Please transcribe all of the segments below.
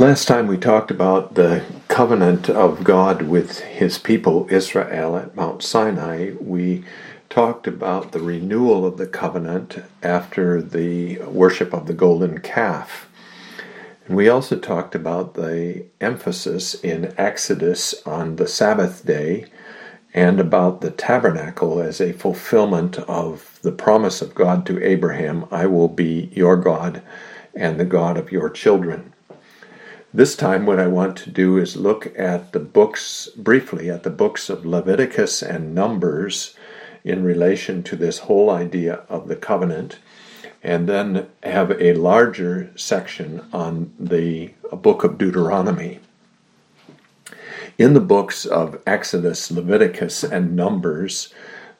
Last time we talked about the covenant of God with his people Israel at Mount Sinai. We talked about the renewal of the covenant after the worship of the golden calf. And we also talked about the emphasis in Exodus on the Sabbath day and about the tabernacle as a fulfillment of the promise of God to Abraham I will be your God and the God of your children. This time, what I want to do is look at the books, briefly, at the books of Leviticus and Numbers in relation to this whole idea of the covenant, and then have a larger section on the book of Deuteronomy. In the books of Exodus, Leviticus, and Numbers,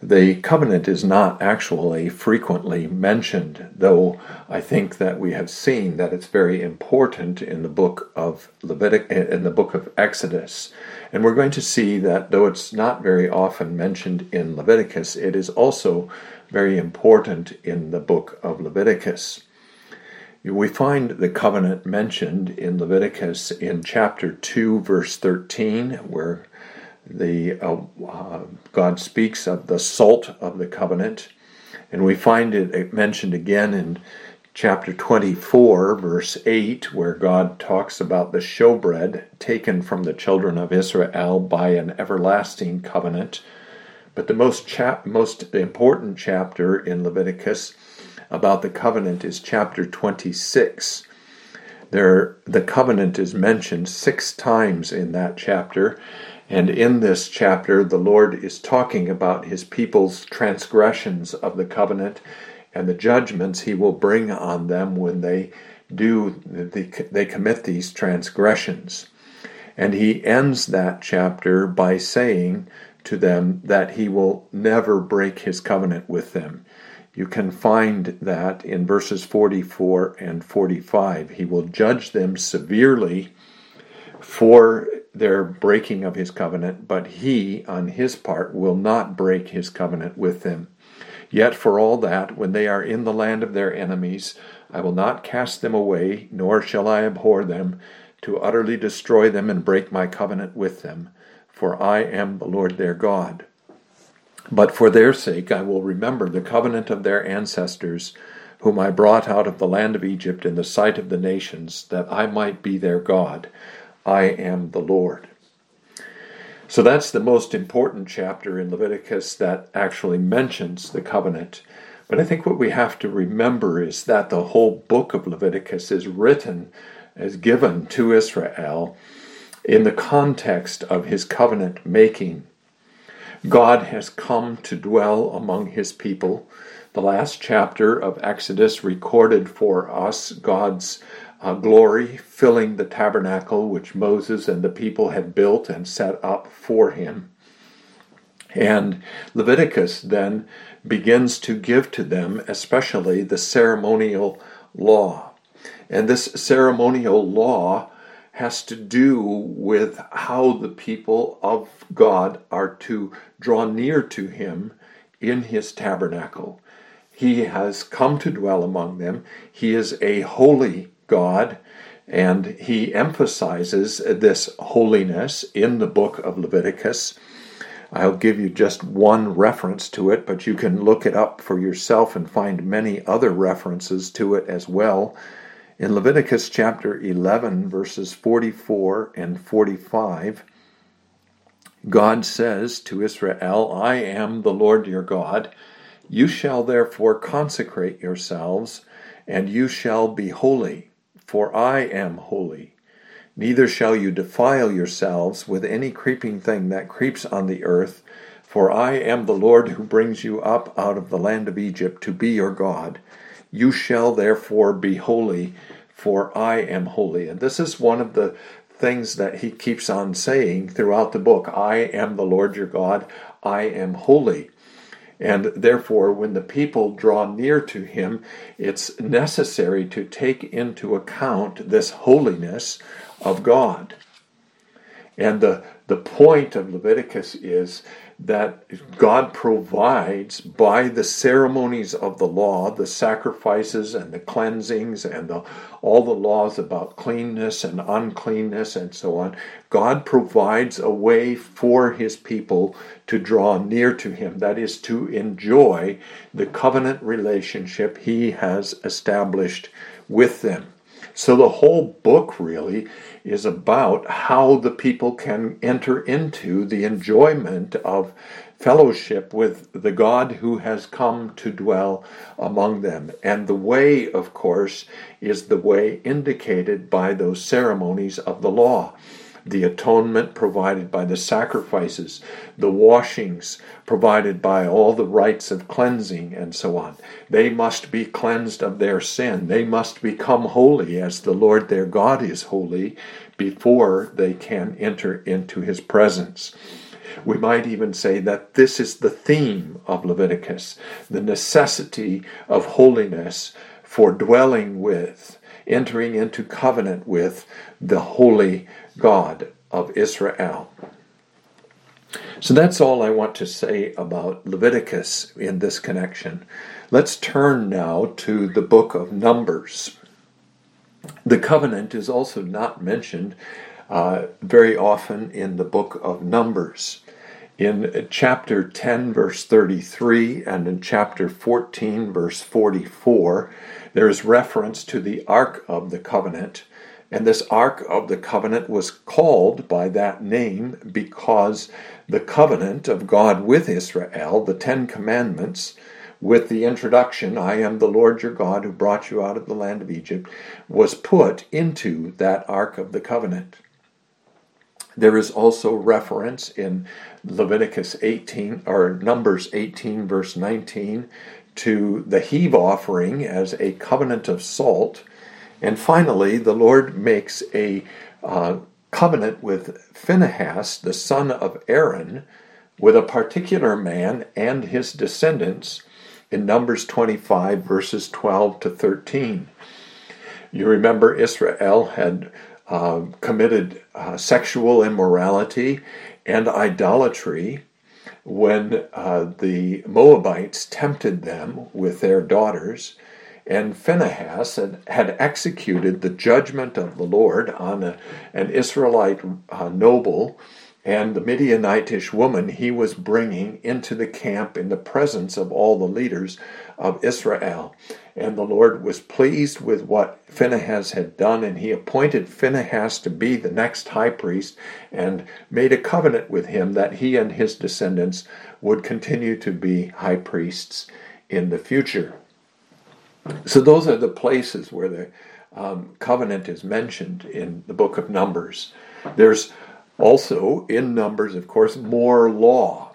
the covenant is not actually frequently mentioned, though I think that we have seen that it's very important in the book of Leviticus, in the book of Exodus. And we're going to see that though it's not very often mentioned in Leviticus, it is also very important in the book of Leviticus. We find the covenant mentioned in Leviticus in chapter 2, verse 13, where the uh, uh, God speaks of the salt of the covenant, and we find it mentioned again in chapter 24, verse 8, where God talks about the showbread taken from the children of Israel by an everlasting covenant. But the most chap- most important chapter in Leviticus about the covenant is chapter 26. There, the covenant is mentioned six times in that chapter, and in this chapter, the Lord is talking about his people's transgressions of the covenant and the judgments he will bring on them when they do they commit these transgressions. And he ends that chapter by saying to them that he will never break his covenant with them. You can find that in verses 44 and 45. He will judge them severely for their breaking of his covenant, but he, on his part, will not break his covenant with them. Yet for all that, when they are in the land of their enemies, I will not cast them away, nor shall I abhor them, to utterly destroy them and break my covenant with them, for I am the Lord their God. But for their sake I will remember the covenant of their ancestors, whom I brought out of the land of Egypt in the sight of the nations, that I might be their God. I am the Lord. So that's the most important chapter in Leviticus that actually mentions the covenant. But I think what we have to remember is that the whole book of Leviticus is written as given to Israel in the context of his covenant making. God has come to dwell among his people. The last chapter of Exodus recorded for us God's uh, glory filling the tabernacle which Moses and the people had built and set up for him. And Leviticus then begins to give to them, especially the ceremonial law. And this ceremonial law has to do with how the people of God are to draw near to Him in His tabernacle. He has come to dwell among them. He is a holy God, and he emphasizes this holiness in the book of Leviticus. I'll give you just one reference to it, but you can look it up for yourself and find many other references to it as well. In Leviticus chapter 11, verses 44 and 45, God says to Israel, I am the Lord your God. You shall therefore consecrate yourselves, and you shall be holy for I am holy. Neither shall you defile yourselves with any creeping thing that creeps on the earth, for I am the Lord who brings you up out of the land of Egypt to be your God. You shall therefore be holy, for I am holy. And this is one of the things that he keeps on saying throughout the book I am the Lord your God, I am holy. And therefore, when the people draw near to him, it's necessary to take into account this holiness of God. And the, the point of Leviticus is that God provides by the ceremonies of the law, the sacrifices and the cleansings and the, all the laws about cleanness and uncleanness and so on. God provides a way for his people to draw near to him, that is, to enjoy the covenant relationship he has established with them. So the whole book really is about how the people can enter into the enjoyment of fellowship with the God who has come to dwell among them. And the way, of course, is the way indicated by those ceremonies of the law the atonement provided by the sacrifices, the washings provided by all the rites of cleansing, and so on. They must be cleansed of their sin. They must become holy as the Lord their God is holy before they can enter into his presence. We might even say that this is the theme of Leviticus the necessity of holiness for dwelling with, entering into covenant with the holy God of Israel. So that's all I want to say about Leviticus in this connection. Let's turn now to the book of Numbers. The covenant is also not mentioned uh, very often in the book of Numbers. In chapter 10, verse 33, and in chapter 14, verse 44, there is reference to the Ark of the Covenant and this Ark of the Covenant was called by that name because the covenant of God with Israel, the Ten Commandments, with the introduction, I am the Lord your God who brought you out of the land of Egypt, was put into that Ark of the Covenant. There is also reference in Leviticus 18 or Numbers 18, verse 19, to the heave offering as a covenant of salt and finally, the Lord makes a uh, covenant with Phinehas, the son of Aaron, with a particular man and his descendants in Numbers 25, verses 12 to 13. You remember Israel had uh, committed uh, sexual immorality and idolatry when uh, the Moabites tempted them with their daughters and Phinehas had, had executed the judgment of the Lord on a, an Israelite uh, noble and the Midianitish woman he was bringing into the camp in the presence of all the leaders of Israel. And the Lord was pleased with what Phinehas had done, and he appointed Phinehas to be the next high priest and made a covenant with him that he and his descendants would continue to be high priests in the future. So those are the places where the um, covenant is mentioned in the book of Numbers. There's also in Numbers, of course, more law.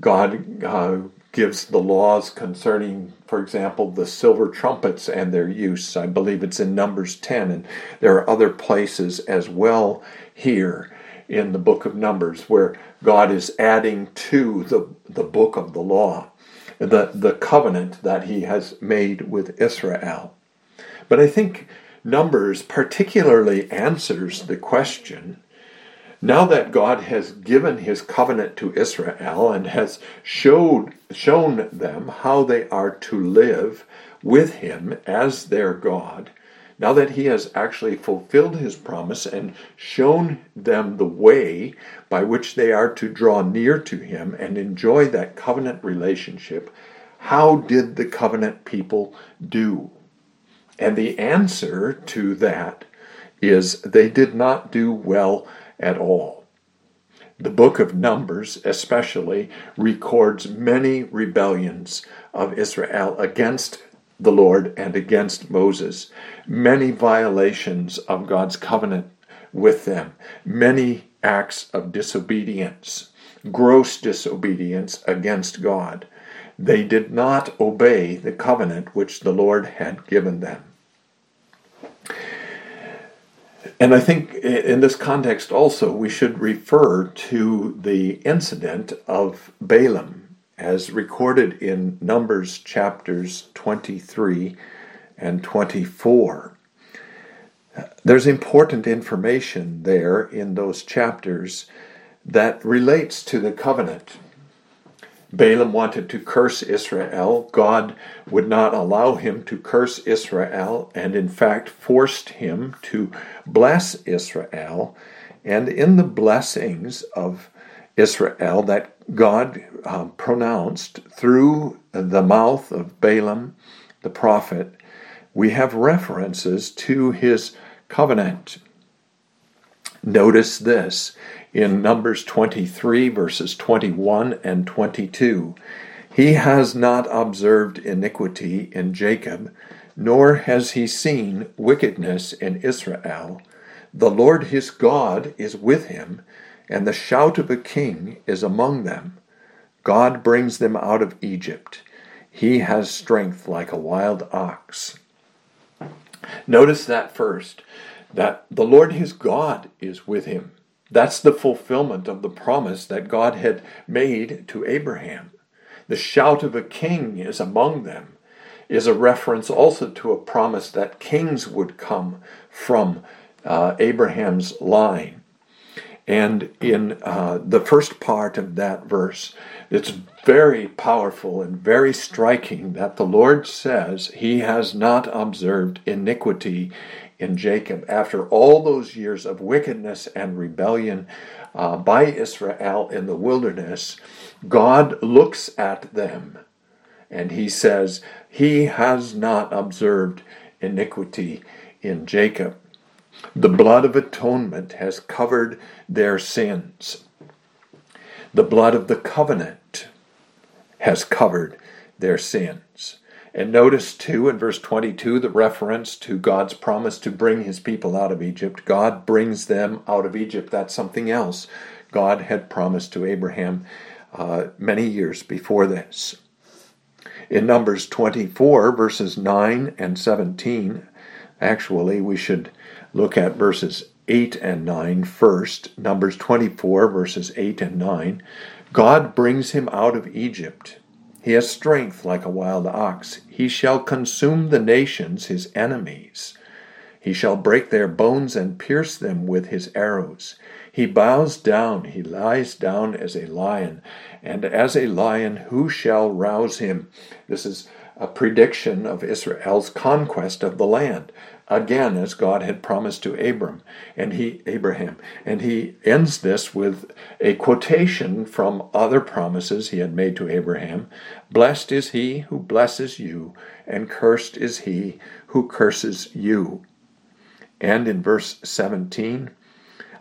God uh, gives the laws concerning, for example, the silver trumpets and their use. I believe it's in Numbers 10, and there are other places as well here in the book of Numbers where God is adding to the, the book of the law the, the covenant that he has made with Israel. But I think Numbers particularly answers the question now that God has given his covenant to Israel and has showed, shown them how they are to live with him as their God, now that he has actually fulfilled his promise and shown them the way by which they are to draw near to him and enjoy that covenant relationship, how did the covenant people do? And the answer to that is they did not do well at all. The book of Numbers, especially, records many rebellions of Israel against the Lord and against Moses, many violations of God's covenant with them, many acts of disobedience, gross disobedience against God. They did not obey the covenant which the Lord had given them. And I think in this context also we should refer to the incident of Balaam as recorded in Numbers chapters 23 and 24. there's important information there in those chapters that relates to the covenant. Balaam wanted to curse Israel. God would not allow him to curse Israel and, in fact, forced him to bless Israel. And in the blessings of Israel that God uh, pronounced through the mouth of Balaam the prophet, we have references to his covenant. Notice this in Numbers 23, verses 21 and 22. He has not observed iniquity in Jacob, nor has he seen wickedness in Israel. The Lord his God is with him, and the shout of a king is among them. God brings them out of Egypt. He has strength like a wild ox. Notice that first, that the Lord his God is with him. That's the fulfillment of the promise that God had made to Abraham. The shout of a king is among them, is a reference also to a promise that kings would come from uh, Abraham's line. And in uh, the first part of that verse, it's very powerful and very striking that the Lord says he has not observed iniquity in Jacob after all those years of wickedness and rebellion uh, by Israel in the wilderness. God looks at them and he says, He has not observed iniquity in Jacob. The blood of atonement has covered their sins. The blood of the covenant has covered their sins. And notice too in verse 22 the reference to God's promise to bring his people out of Egypt. God brings them out of Egypt. That's something else God had promised to Abraham uh, many years before this. In Numbers 24, verses 9 and 17, actually, we should look at verses 8 and 9 first. Numbers 24, verses 8 and 9. God brings him out of Egypt he has strength like a wild ox. He shall consume the nations, his enemies. He shall break their bones and pierce them with his arrows. He bows down, he lies down as a lion, and as a lion, who shall rouse him? This is a prediction of Israel's conquest of the land again as God had promised to Abram and he Abraham. And he ends this with a quotation from other promises he had made to Abraham. Blessed is he who blesses you and cursed is he who curses you. And in verse 17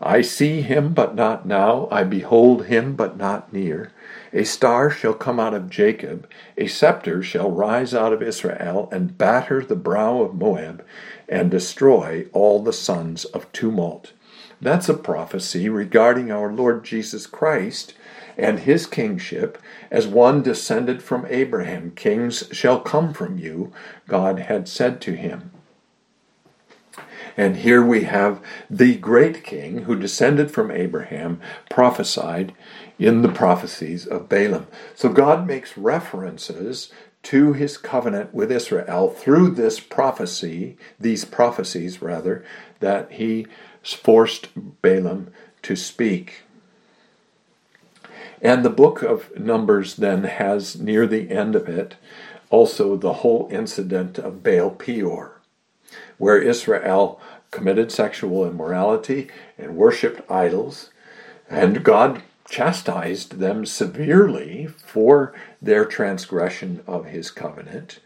I see him but not now. I behold him but not near. A star shall come out of Jacob, a scepter shall rise out of Israel, and batter the brow of Moab, and destroy all the sons of tumult. That's a prophecy regarding our Lord Jesus Christ and his kingship as one descended from Abraham. Kings shall come from you, God had said to him. And here we have the great king who descended from Abraham prophesied in the prophecies of Balaam. So God makes references to his covenant with Israel through this prophecy, these prophecies rather, that he forced Balaam to speak. And the book of Numbers then has near the end of it also the whole incident of Baal Peor, where Israel committed sexual immorality and worshipped idols, and God chastised them severely for their transgression of his covenant.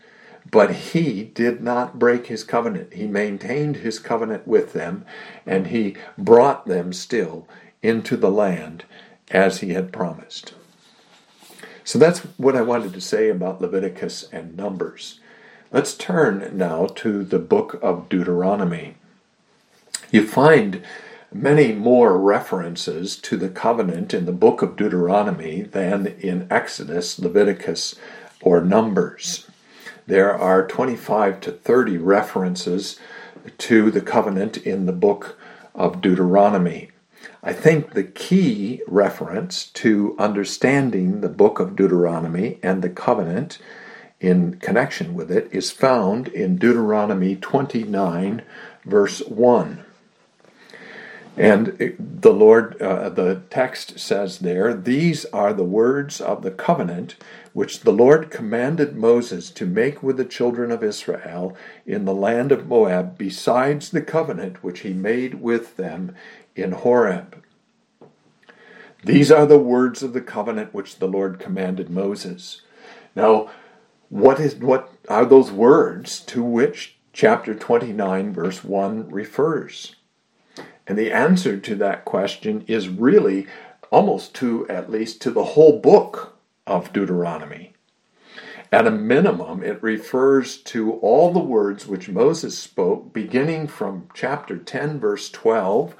But he did not break his covenant. He maintained his covenant with them, and he brought them still into the land as he had promised. So that's what I wanted to say about Leviticus and Numbers. Let's turn now to the book of Deuteronomy. You find many more references to the covenant in the book of Deuteronomy than in Exodus, Leviticus, or Numbers. There are 25 to 30 references to the covenant in the book of Deuteronomy. I think the key reference to understanding the book of Deuteronomy and the covenant in connection with it is found in Deuteronomy 29, verse 1. And the Lord, uh, the text says there, These are the words of the covenant which the Lord commanded Moses to make with the children of Israel in the land of Moab, besides the covenant which he made with them in Horeb. These are the words of the covenant which the Lord commanded Moses. Now, what is what are those words to which chapter 29 verse 1 refers? And the answer to that question is really almost to, at least, to the whole book of Deuteronomy. At a minimum, it refers to all the words which Moses spoke, beginning from chapter 10, verse 12,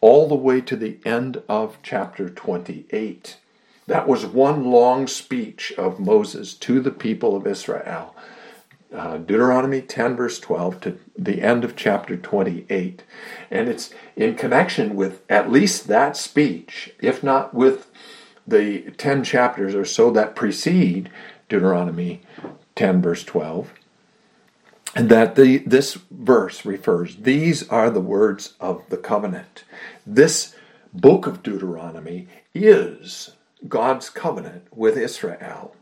all the way to the end of chapter 28. That was one long speech of Moses to the people of Israel uh, Deuteronomy 10, verse 12, to the end of chapter 28. And it's in connection with at least that speech, if not with the 10 chapters or so that precede Deuteronomy 10, verse 12. And that the, this verse refers, these are the words of the covenant. This book of Deuteronomy is God's covenant with Israel.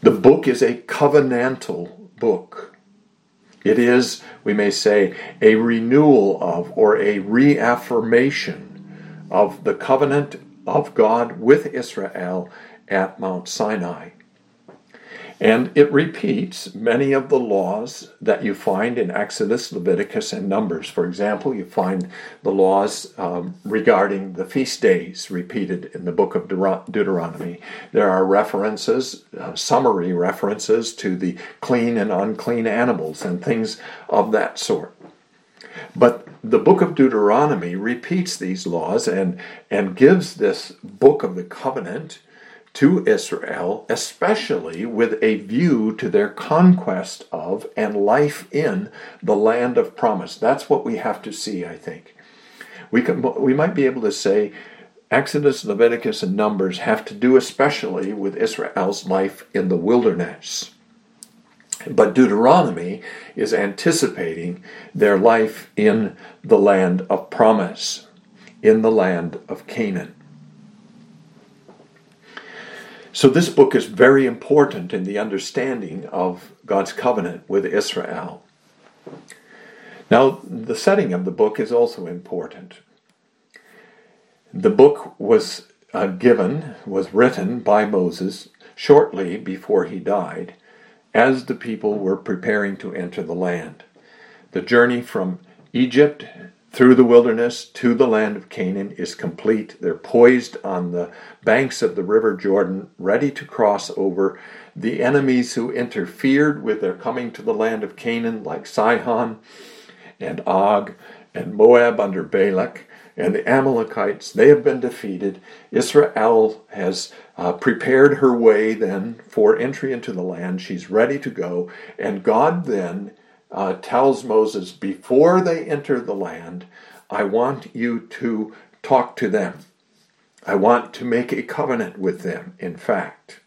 The book is a covenantal book. It is, we may say, a renewal of or a reaffirmation of the covenant of God with Israel at Mount Sinai. And it repeats many of the laws that you find in Exodus, Leviticus, and Numbers. For example, you find the laws um, regarding the feast days repeated in the book of Deuteronomy. There are references, uh, summary references to the clean and unclean animals and things of that sort. But the book of Deuteronomy repeats these laws and, and gives this book of the covenant to Israel, especially with a view to their conquest of and life in the land of promise. That's what we have to see, I think. We, can, we might be able to say Exodus, Leviticus, and Numbers have to do especially with Israel's life in the wilderness. But Deuteronomy is anticipating their life in the land of promise, in the land of Canaan. So, this book is very important in the understanding of God's covenant with Israel. Now, the setting of the book is also important. The book was uh, given, was written by Moses shortly before he died, as the people were preparing to enter the land. The journey from Egypt through the wilderness to the land of Canaan is complete. They're poised on the banks of the river Jordan, ready to cross over. The enemies who interfered with their coming to the land of Canaan, like Sihon and Og and Moab under Balak, and the Amalekites, they have been defeated. Israel has uh, prepared her way then for entry into the land. She's ready to go. And God then uh, tells Moses before they enter the land, I want you to talk to them. I want to make a covenant with them, in fact.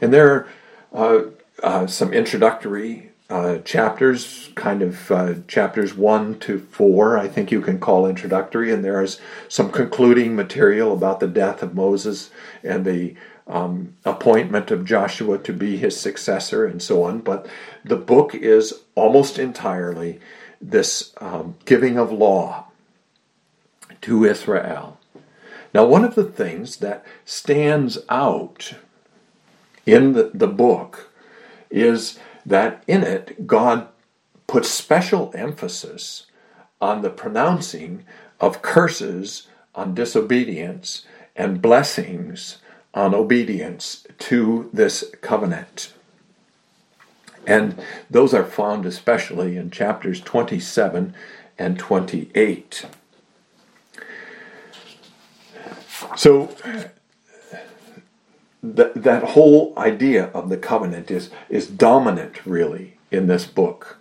And there are uh, uh, some introductory uh, chapters, kind of uh, chapters 1 to 4, I think you can call introductory, and there is some concluding material about the death of Moses and the um, appointment of Joshua to be his successor and so on. But the book is almost entirely this um, giving of law to Israel. Now, one of the things that stands out in the, the book is that in it, God puts special emphasis on the pronouncing of curses on disobedience and blessings on obedience to this covenant. And those are found especially in chapters 27 and 28. So, that, that whole idea of the covenant is, is dominant, really, in this book.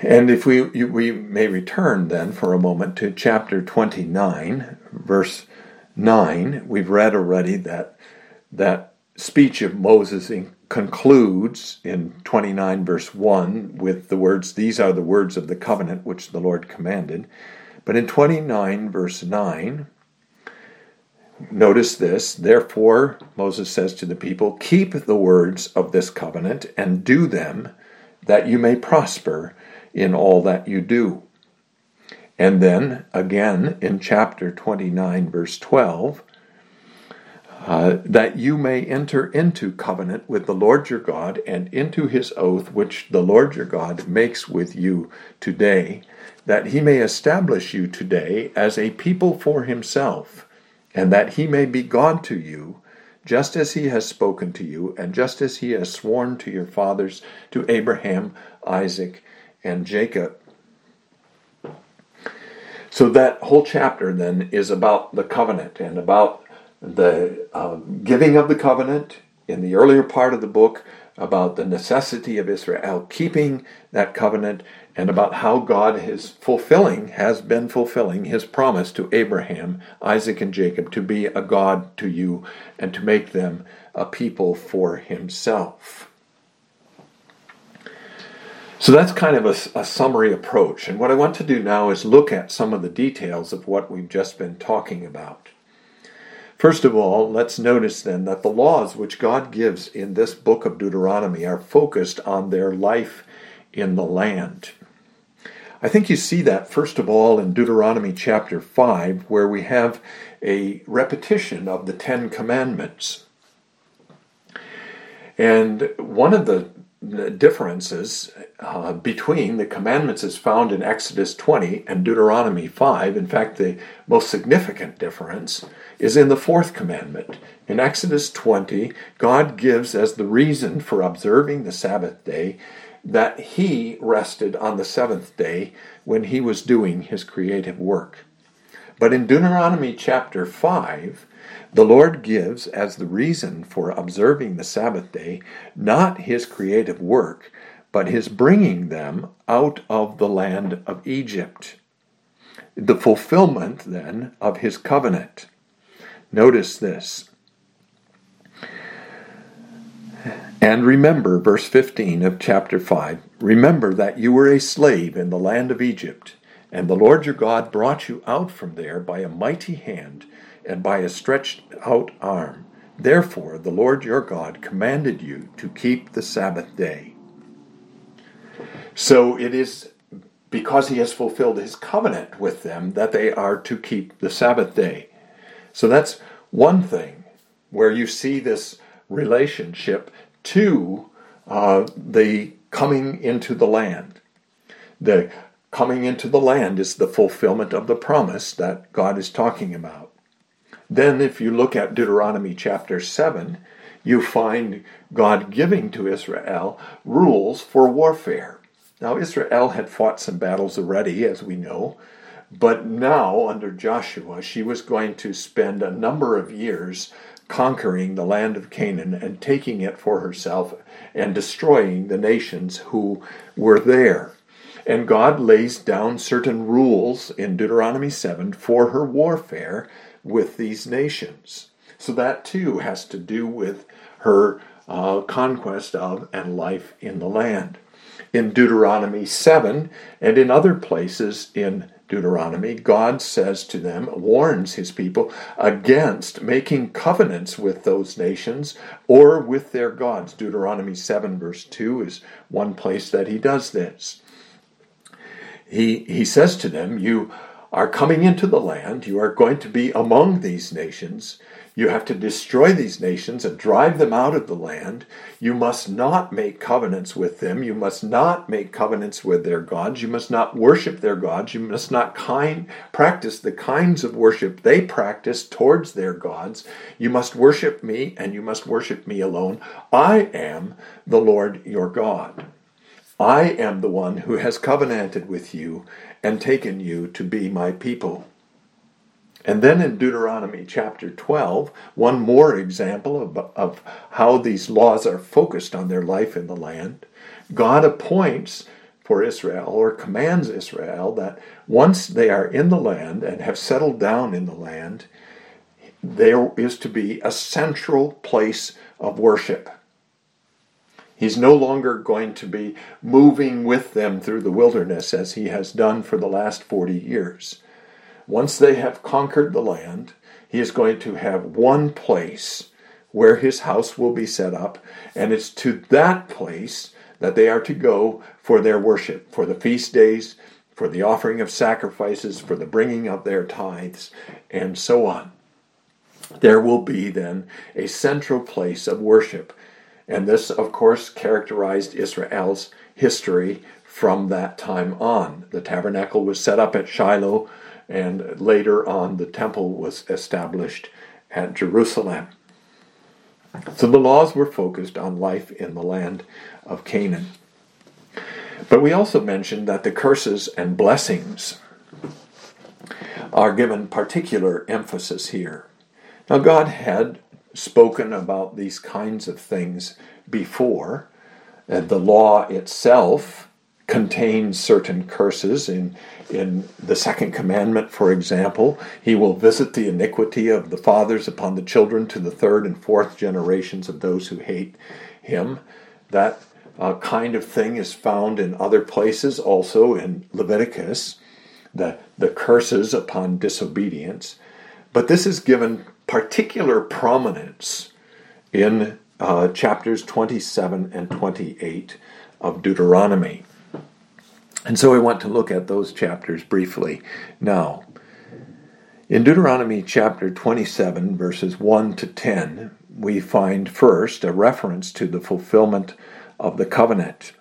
And if we, we may return then for a moment to chapter 29, verse 9, we've read already that, that speech of Moses in concludes in 29 verse 1 with the words, These are the words of the covenant which the Lord commanded. But in 29 verse 9, notice this, therefore, Moses says to the people, Keep the words of this covenant and do them, that you may prosper in all that you do. And then again in chapter 29, verse 12, uh, that you may enter into covenant with the Lord your God and into his oath which the Lord your God makes with you today, that he may establish you today as a people for himself, and that he may be God to you, just as he has spoken to you, and just as he has sworn to your fathers, to Abraham, Isaac, and Jacob. So that whole chapter then is about the covenant and about the uh, giving of the covenant in the earlier part of the book, about the necessity of Israel keeping that covenant, and about how God is fulfilling, has been fulfilling his promise to Abraham, Isaac, and Jacob to be a God to you and to make them a people for himself. So that's kind of a, a, summary approach. And what I want to do now is look at some of the details of what we've just been talking about. First of all, let's notice then that the laws which God gives in this book of Deuteronomy are focused on their life in the land. I think you see that first of all in Deuteronomy chapter 5, where we have a repetition of the Ten Commandments. And one of the differences uh, between the commandments is found in Exodus 20 and Deuteronomy 5. In fact, the most significant difference is in the fourth commandment. In Exodus 20, God gives as the reason for observing the Sabbath day that he rested on the seventh day when he was doing his creative work. But in Deuteronomy chapter 5, the Lord gives as the reason for observing the Sabbath day not his creative work, but his bringing them out of the land of Egypt. The fulfillment, then, of his covenant. Notice this. And remember, verse 15 of chapter 5 remember that you were a slave in the land of Egypt, and the Lord your God brought you out from there by a mighty hand and by a stretched out arm. Therefore, the Lord your God commanded you to keep the Sabbath day. So it is because he has fulfilled his covenant with them that they are to keep the Sabbath day. So that's one thing where you see this relationship to uh, the coming into the land. The coming into the land is the fulfillment of the promise that God is talking about. Then, if you look at Deuteronomy chapter 7, you find God giving to Israel rules for warfare. Now, Israel had fought some battles already, as we know, but now, under Joshua, she was going to spend a number of years conquering the land of Canaan and taking it for herself and destroying the nations who were there. And God lays down certain rules in Deuteronomy 7 for her warfare with these nations. So that too has to do with her uh, conquest of and life in the land. In Deuteronomy 7 and in other places in Deuteronomy, God says to them, warns his people against making covenants with those nations or with their gods. Deuteronomy 7, verse 2 is one place that he does this. He, he says to them, You are coming into the land. You are going to be among these nations. You have to destroy these nations and drive them out of the land. You must not make covenants with them. You must not make covenants with their gods. You must not worship their gods. You must not kind, practice the kinds of worship they practice towards their gods. You must worship me and you must worship me alone. I am the Lord your God. I am the one who has covenanted with you and taken you to be my people. And then in Deuteronomy chapter 12, one more example of, of how these laws are focused on their life in the land. God appoints for Israel or commands Israel that once they are in the land and have settled down in the land, there is to be a central place of worship. He's no longer going to be moving with them through the wilderness as he has done for the last 40 years. Once they have conquered the land, he is going to have one place where his house will be set up, and it's to that place that they are to go for their worship, for the feast days, for the offering of sacrifices, for the bringing of their tithes, and so on. There will be then a central place of worship. And this, of course, characterized Israel's history from that time on. The tabernacle was set up at Shiloh, and later on, the temple was established at Jerusalem. So the laws were focused on life in the land of Canaan. But we also mentioned that the curses and blessings are given particular emphasis here. Now, God had spoken about these kinds of things before. and the law itself contains certain curses. In, in the second commandment, for example, he will visit the iniquity of the fathers upon the children to the third and fourth generations of those who hate him. That uh, kind of thing is found in other places, also in Leviticus, the, the curses upon disobedience. But this is given particular prominence in uh, chapters 27 and 28 of Deuteronomy. And so I want to look at those chapters briefly now. In Deuteronomy chapter 27, verses 1 to 10, we find first a reference to the fulfillment of the covenant,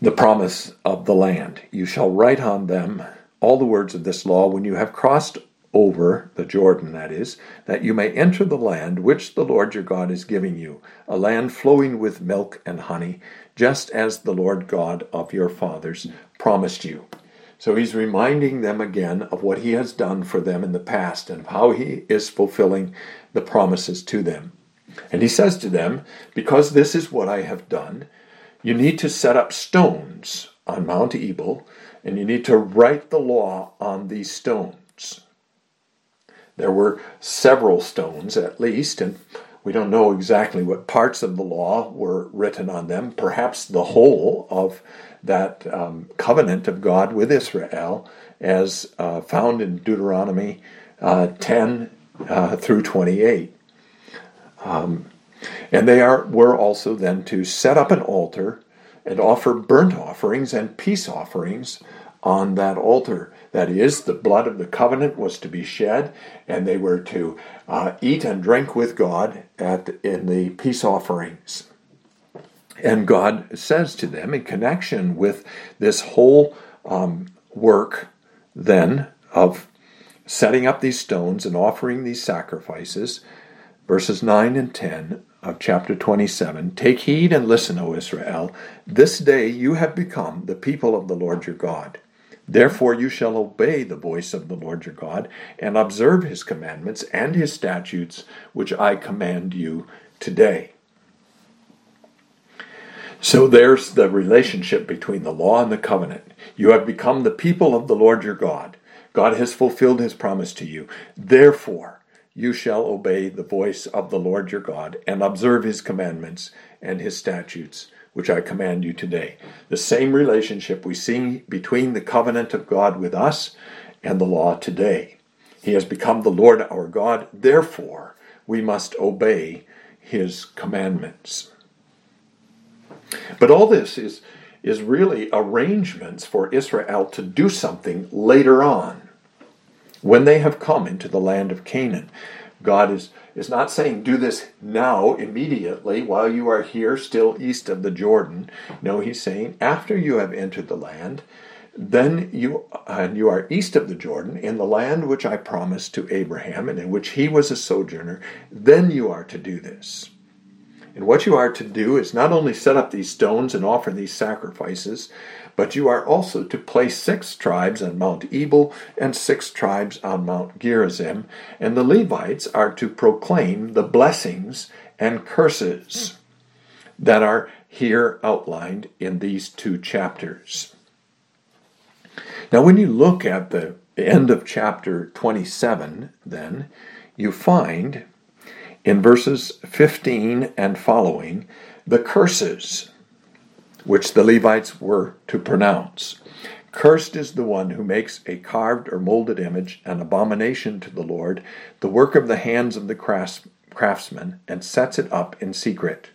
the promise of the land. You shall write on them all the words of this law when you have crossed over the Jordan, that is, that you may enter the land which the Lord your God is giving you, a land flowing with milk and honey, just as the Lord God of your fathers promised you. So he's reminding them again of what he has done for them in the past and how he is fulfilling the promises to them. And he says to them, Because this is what I have done, you need to set up stones on Mount Ebal, and you need to write the law on these stones. There were several stones at least, and we don't know exactly what parts of the law were written on them. Perhaps the whole of that um, covenant of God with Israel, as uh, found in Deuteronomy uh, 10 uh, through 28. Um, and they are were also then to set up an altar and offer burnt offerings and peace offerings on that altar. That is, the blood of the covenant was to be shed, and they were to uh, eat and drink with God at in the peace offerings. And God says to them, in connection with this whole um, work, then of setting up these stones and offering these sacrifices, verses 9 and 10 of chapter 27 Take heed and listen, O Israel. This day you have become the people of the Lord your God. Therefore you shall obey the voice of the Lord your God, and observe his commandments and his statutes, which I command you today. So there's the relationship between the law and the covenant. You have become the people of the Lord your God. God has fulfilled his promise to you. Therefore, you shall obey the voice of the Lord your God, and observe his commandments and his statutes which I command you today. The same relationship we see between the covenant of God with us and the law today. He has become the Lord our God, therefore, we must obey his commandments. But all this is, is really arrangements for Israel to do something later on when they have come into the land of Canaan. God is, is not saying do this now, immediately, while you are here, still east of the Jordan. No, he's saying after you have entered the land, then you and you are east of the Jordan in the land which I promised to Abraham and in which he was a sojourner, then you are to do this. And what you are to do is not only set up these stones and offer these sacrifices, but you are also to place six tribes on Mount Ebal and six tribes on Mount Gerizim, and the Levites are to proclaim the blessings and curses that are here outlined in these two chapters. Now, when you look at the end of chapter 27, then, you find in verses 15 and following the curses which the Levites were to pronounce. Cursed is the one who makes a carved or molded image, an abomination to the Lord, the work of the hands of the craftsman, and sets it up in secret.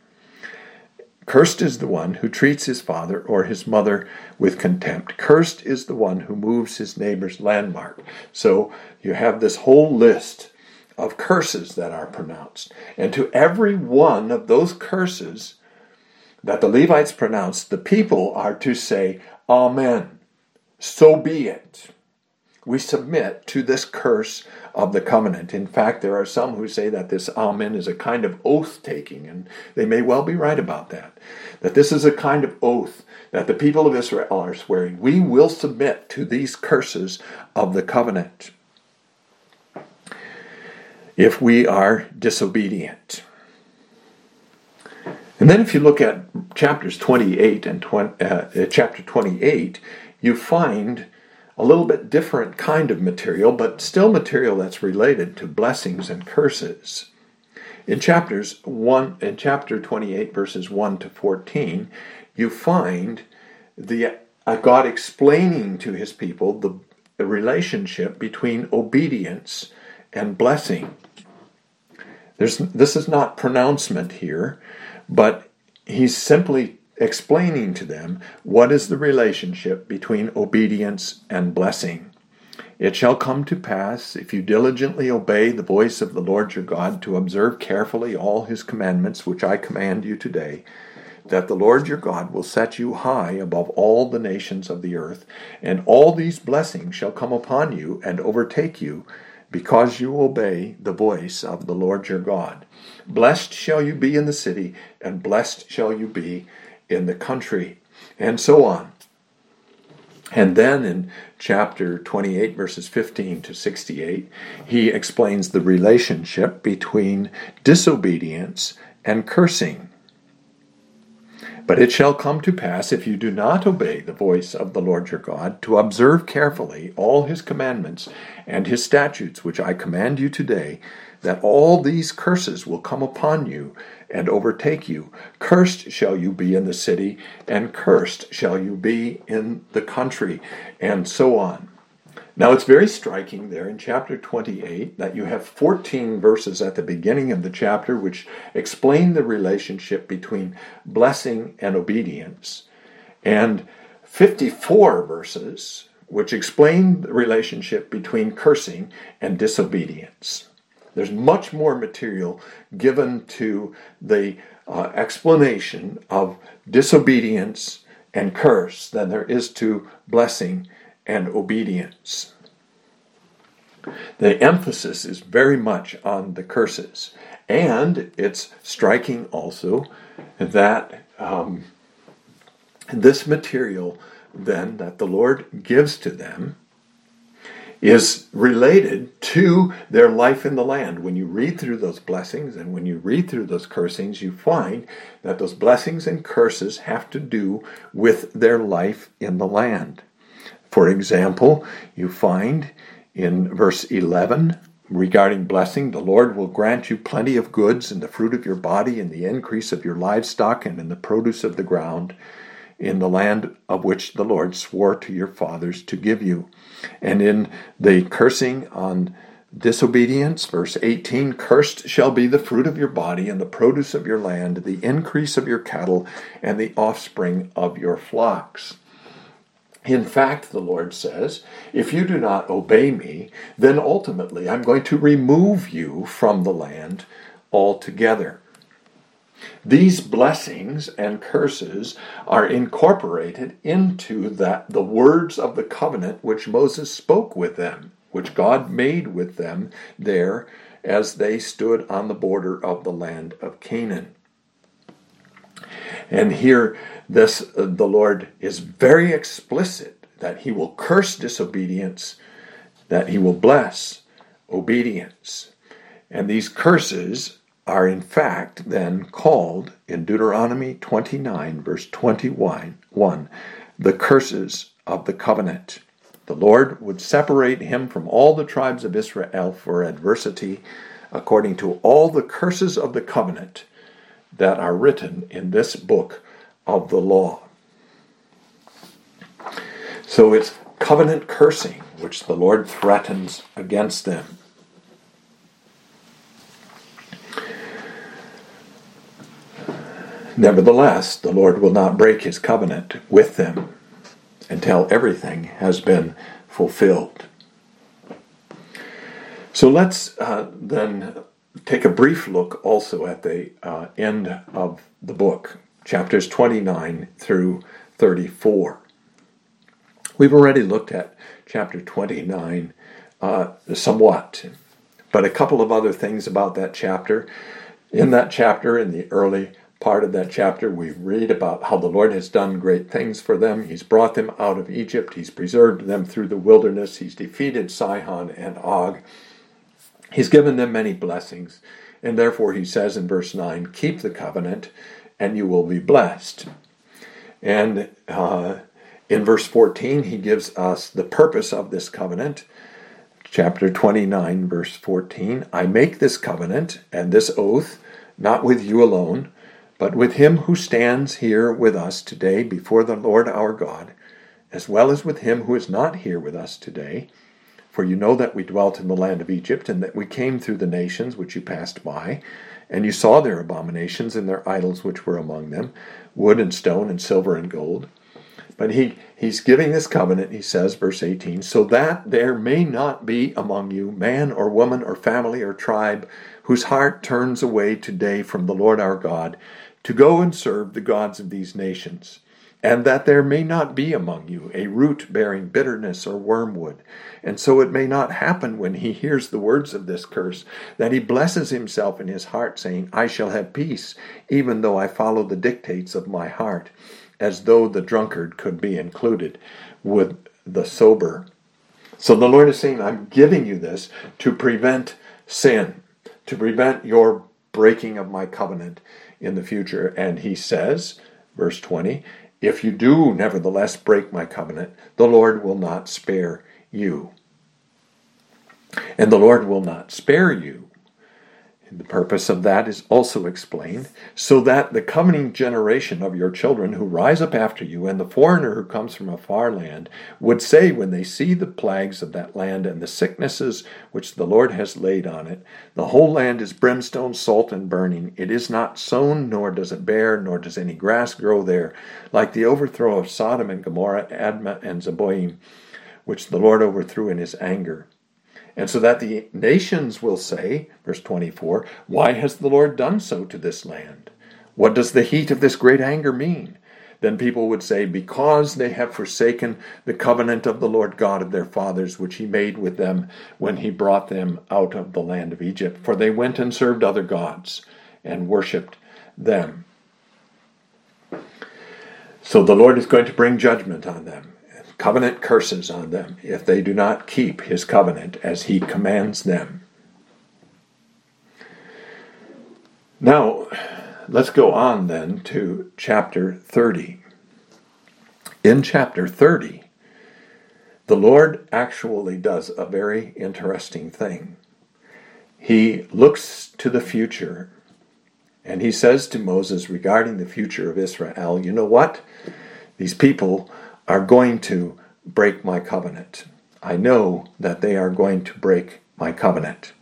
Cursed is the one who treats his father or his mother with contempt. Cursed is the one who moves his neighbor's landmark. So you have this whole list of curses that are pronounced. And to every one of those curses that the Levites pronounced, the people are to say, Amen so be it. We submit to this curse of the covenant. In fact, there are some who say that this Amen is a kind of oath taking, and they may well be right about that. That this is a kind of oath that the people of Israel are swearing. We will submit to these curses of the covenant if we are disobedient. And then, if you look at chapters 28 and 20, uh, chapter 28, you find a little bit different kind of material, but still material that's related to blessings and curses. In chapters 1 in chapter 28 verses 1 to 14, you find the uh, God explaining to his people the, the relationship between obedience and blessing. There's, this is not pronouncement here, but he's simply explaining to them what is the relationship between obedience and blessing. It shall come to pass, if you diligently obey the voice of the Lord your God, to observe carefully all his commandments which I command you today, that the Lord your God will set you high above all the nations of the earth, and all these blessings shall come upon you and overtake you, because you obey the voice of the Lord your God. Blessed shall you be in the city, and blessed shall you be in the country, and so on. And then in chapter 28, verses 15 to 68, he explains the relationship between disobedience and cursing. But it shall come to pass, if you do not obey the voice of the Lord your God, to observe carefully all his commandments and his statutes, which I command you today, that all these curses will come upon you and overtake you. Cursed shall you be in the city, and cursed shall you be in the country, and so on. Now it's very striking there in chapter 28 that you have 14 verses at the beginning of the chapter which explain the relationship between blessing and obedience, and 54 verses which explain the relationship between cursing and disobedience. There's much more material given to the uh, explanation of disobedience and curse than there is to blessing and obedience. The emphasis is very much on the curses. And it's striking also that um, this material then that the Lord gives to them is related to their life in the land. When you read through those blessings and when you read through those cursings, you find that those blessings and curses have to do with their life in the land. For example, you find in verse 11 regarding blessing, the Lord will grant you plenty of goods in the fruit of your body, in the increase of your livestock, and in the produce of the ground in the land of which the Lord swore to your fathers to give you. And in the cursing on disobedience, verse 18 Cursed shall be the fruit of your body, and the produce of your land, the increase of your cattle, and the offspring of your flocks. In fact, the Lord says, if you do not obey me, then ultimately I'm going to remove you from the land altogether. These blessings and curses are incorporated into that the words of the covenant which Moses spoke with them, which God made with them there as they stood on the border of the land of Canaan. And here this uh, the Lord is very explicit that he will curse disobedience, that he will bless obedience. And these curses are in fact then called in Deuteronomy 29, verse 21, one, the curses of the covenant. The Lord would separate him from all the tribes of Israel for adversity according to all the curses of the covenant that are written in this book of the law. So it's covenant cursing which the Lord threatens against them. Nevertheless, the Lord will not break his covenant with them until everything has been fulfilled. So let's uh, then take a brief look also at the uh, end of the book, chapters 29 through 34. We've already looked at chapter 29 uh, somewhat, but a couple of other things about that chapter. In that chapter, in the early part of that chapter, we read about how the Lord has done great things for them. He's brought them out of Egypt, He's preserved them through the wilderness, He's defeated Sihon and Og. He's given them many blessings, and therefore He says in verse 9, Keep the covenant, and you will be blessed. And uh, in verse 14, He gives us the purpose of this covenant. Chapter 29, verse 14 I make this covenant and this oath, not with you alone but with him who stands here with us today before the Lord our God, as well as with him who is not here with us today. For you know that we dwelt in the land of Egypt, and that we came through the nations which you passed by, and you saw their abominations and their idols which were among them, wood and stone and silver and gold. But he, he's giving this covenant, he says, verse 18, so that there may not be among you man or woman or family or tribe whose heart turns away today from the Lord our God to go and serve the gods of these nations, and that there may not be among you a root bearing bitterness or wormwood, and so it may not happen when he hears the words of this curse that he blesses himself in his heart, saying, I shall have peace, even though I follow the dictates of my heart, as though the drunkard could be included with the sober. So the Lord is saying, I'm giving you this to prevent sin, to prevent your breaking of my covenant in the future. And he says, verse 20, If you do nevertheless break my covenant, the Lord will not spare you. And the Lord will not spare you the purpose of that is also explained, so that the coming generation of your children who rise up after you and the foreigner who comes from a far land would say when they see the plagues of that land and the sicknesses which the Lord has laid on it, the whole land is brimstone, salt, and burning. It is not sown, nor does it bear, nor does any grass grow there, like the overthrow of Sodom and Gomorrah, Admah and Zeboim, which the Lord overthrew in his anger. And so that the nations will say, verse 24, Why has the Lord done so to this land? What does the heat of this great anger mean? Then people would say, Because they have forsaken the covenant of the Lord God of their fathers, which he made with them when he brought them out of the land of Egypt. For they went and served other gods and worshipped them. So the Lord is going to bring judgment on them covenant curses on them if they do not keep his covenant as he commands them. Now, let's go on then to chapter 30. In chapter 30, the Lord actually does a very interesting thing. He looks to the future and he says to Moses regarding the future of Israel, You know what? These people are going to break my covenant. I know that they are going to break my covenant.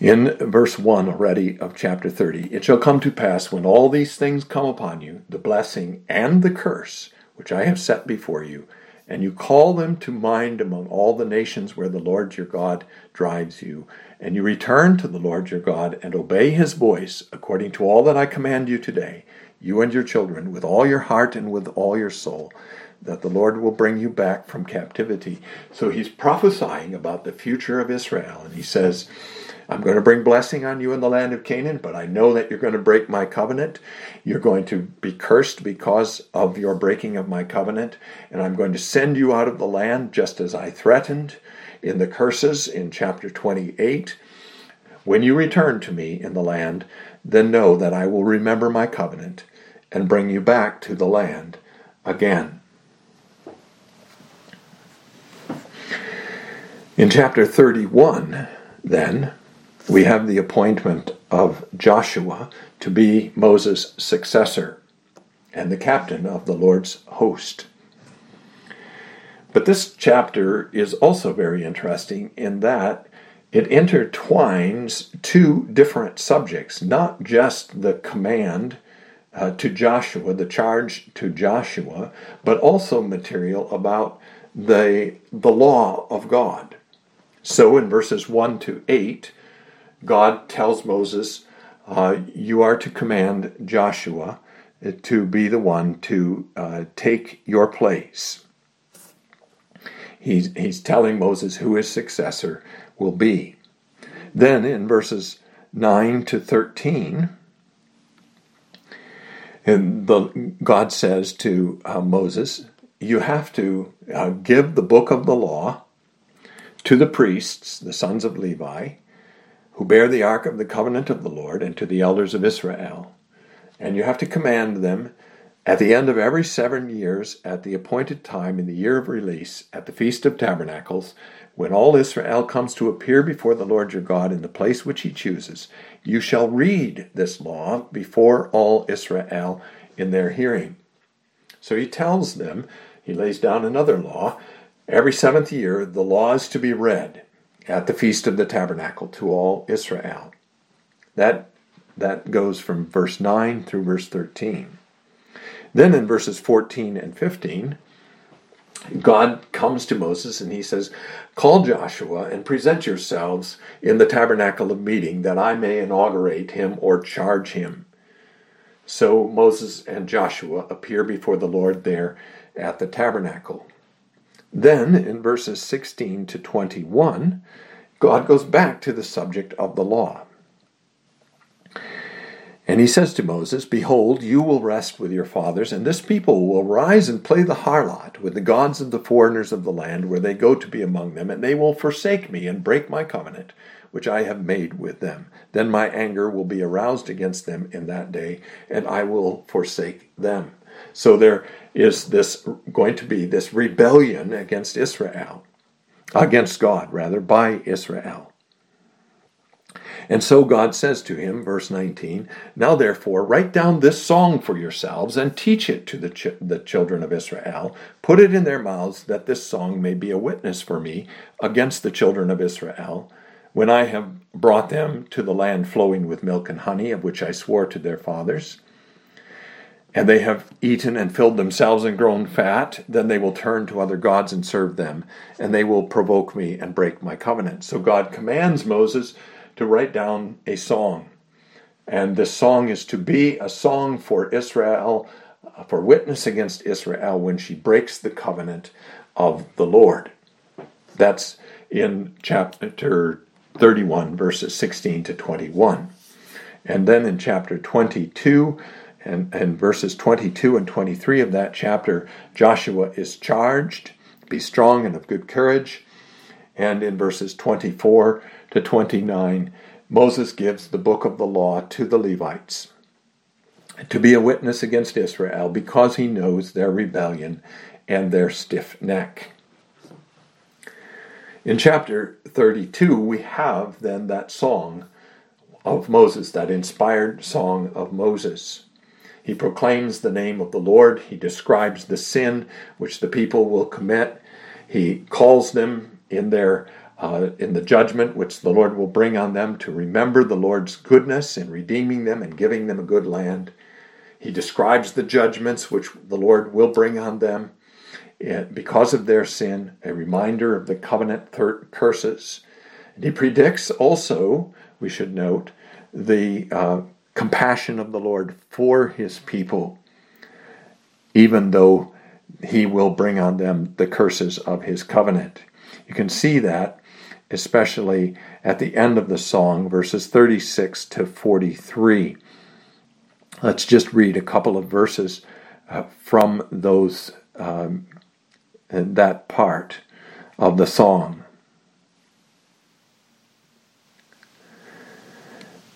In verse 1 already of chapter 30, it shall come to pass when all these things come upon you, the blessing and the curse, which I have set before you, and you call them to mind among all the nations where the Lord your God drives you, and you return to the Lord your God and obey his voice according to all that I command you today, you and your children, with all your heart and with all your soul, that the Lord will bring you back from captivity. So he's prophesying about the future of Israel, and he says, I'm going to bring blessing on you in the land of Canaan, but I know that you're going to break my covenant. You're going to be cursed because of your breaking of my covenant, and I'm going to send you out of the land just as I threatened in the curses in chapter 28. When you return to me in the land, then know that I will remember my covenant and bring you back to the land again. In chapter 31, then, we have the appointment of Joshua to be Moses' successor and the captain of the Lord's host. But this chapter is also very interesting in that it intertwines two different subjects, not just the command uh, to Joshua, the charge to Joshua, but also material about the, the law of God. So in verses 1 to 8, God tells Moses, uh, You are to command Joshua to be the one to uh, take your place. He's, he's telling Moses who his successor will be. Then in verses 9 to 13, and the, God says to uh, Moses, You have to uh, give the book of the law to the priests, the sons of Levi, who bear the ark of the covenant of the Lord, and to the elders of Israel. And you have to command them at the end of every seven years, at the appointed time in the year of release, at the Feast of Tabernacles, when all Israel comes to appear before the Lord your God in the place which he chooses, you shall read this law before all Israel in their hearing. So he tells them, he lays down another law. Every seventh year, the law is to be read at the Feast of the Tabernacle to all Israel. That, that goes from verse 9 through verse 13. Then in verses 14 and 15, God comes to Moses and he says, Call Joshua and present yourselves in the tabernacle of meeting that I may inaugurate him or charge him. So Moses and Joshua appear before the Lord there at the tabernacle. Then in verses 16 to 21, God goes back to the subject of the law. And he says to Moses, Behold, you will rest with your fathers, and this people will rise and play the harlot with the gods of the foreigners of the land where they go to be among them, and they will forsake me and break my covenant, which I have made with them. Then my anger will be aroused against them in that day, and I will forsake them. So there is this going to be this rebellion against Israel, against God, rather, by Israel. And so God says to him, verse 19, Now therefore, write down this song for yourselves and teach it to the, ch- the children of Israel. Put it in their mouths, that this song may be a witness for me against the children of Israel, when I have brought them to the land flowing with milk and honey, of which I swore to their fathers. And they have eaten and filled themselves and grown fat, then they will turn to other gods and serve them, and they will provoke me and break my covenant. So God commands Moses to write down a song. And this song is to be a song for Israel, uh, for witness against Israel when she breaks the covenant of the Lord. That's in chapter 31, verses 16 to 21. And then in chapter 22, and, and verses 22 and 23 of that chapter, Joshua is charged, be strong and of good courage. And in verses 24 to 29, Moses gives the book of the law to the Levites to be a witness against Israel because he knows their rebellion and their stiff neck. In chapter 32, we have then that song of Moses, that inspired song of Moses. He proclaims the name of the Lord. He describes the sin which the people will commit. He calls them in their uh, in the judgment which the Lord will bring on them to remember the Lord's goodness in redeeming them and giving them a good land. He describes the judgments which the Lord will bring on them eh, because of their sin, a reminder of the covenant curses. And he predicts also, we should note, the uh, compassion of the Lord for his people, even though he will bring on them the curses of his covenant. You can see that especially at the end of the song, verses 36 to 43. Let's just read a couple of verses uh, from those um, that part of the song.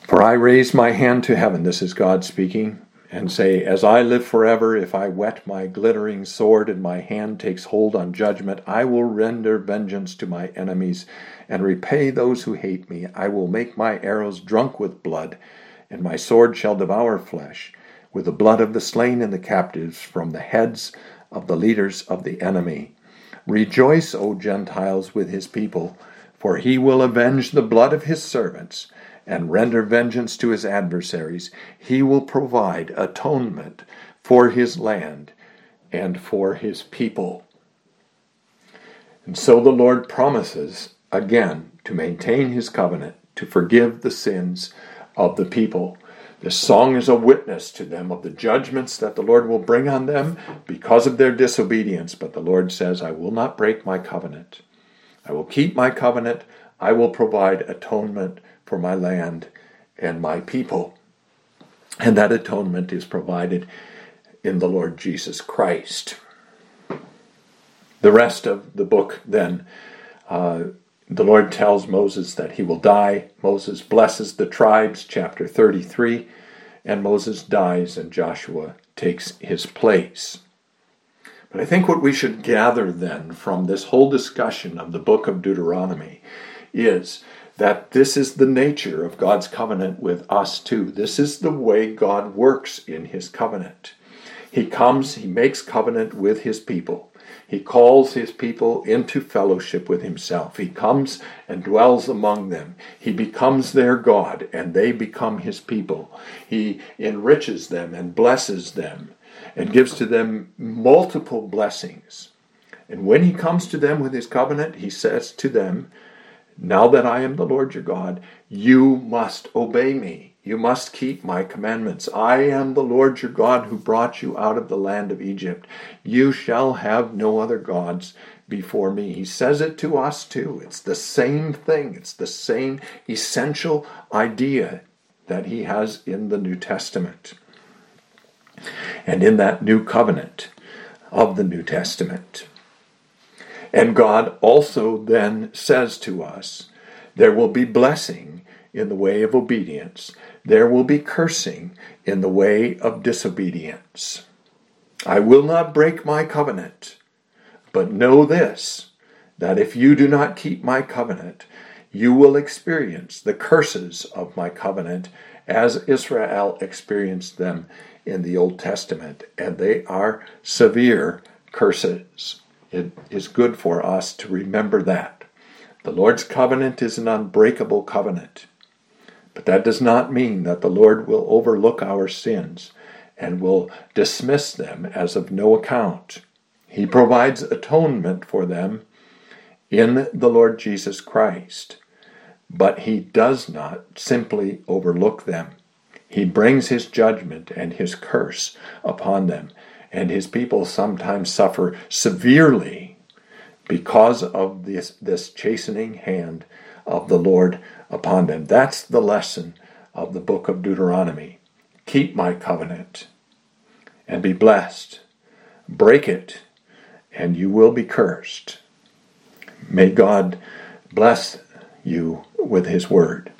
For I raise my hand to heaven, this is God speaking, and say, As I live forever, if I whet my glittering sword and my hand takes hold on judgment, I will render vengeance to my enemies and repay those who hate me. I will make my arrows drunk with blood, and my sword shall devour flesh, with the blood of the slain and the captives from the heads of the leaders of the enemy. Rejoice, O Gentiles, with his people, for he will avenge the blood of his servants and render vengeance to his adversaries. He will provide atonement for his land and for his people. And so the Lord promises again to maintain his covenant, to forgive the sins of the people. This song is a witness to them of the judgments that the Lord will bring on them because of their disobedience. But the Lord says, I will not break my covenant. I will keep my covenant. I will provide atonement for my land and my people. And that atonement is provided in the Lord Jesus Christ. The rest of the book, then, uh, the Lord tells Moses that he will die. Moses blesses the tribes, chapter 33, and Moses dies, and Joshua takes his place. But I think what we should gather then from this whole discussion of the book of Deuteronomy is that this is the nature of God's covenant with us too. This is the way God works in his covenant. He comes, he makes covenant with his people. He calls his people into fellowship with himself. He comes and dwells among them. He becomes their God, and they become his people. He enriches them and blesses them and gives to them multiple blessings. And when he comes to them with his covenant, he says to them, now that I am the Lord your God, you must obey me. You must keep my commandments. I am the Lord your God who brought you out of the land of Egypt. You shall have no other gods before me. He says it to us too. It's the same thing, it's the same essential idea that he has in the New Testament. And in that new covenant of the New Testament. And God also then says to us, there will be blessing in the way of obedience, there will be cursing in the way of disobedience. I will not break my covenant, but know this that if you do not keep my covenant, you will experience the curses of my covenant as Israel experienced them in the Old Testament, and they are severe curses. It is good for us to remember that. The Lord's covenant is an unbreakable covenant. But that does not mean that the Lord will overlook our sins and will dismiss them as of no account. He provides atonement for them in the Lord Jesus Christ, but he does not simply overlook them. He brings his judgment and his curse upon them and his people sometimes suffer severely because of this, this chastening hand of the Lord upon them. That's the lesson of the book of Deuteronomy. Keep my covenant and be blessed. Break it, and you will be cursed. May God bless you with his word.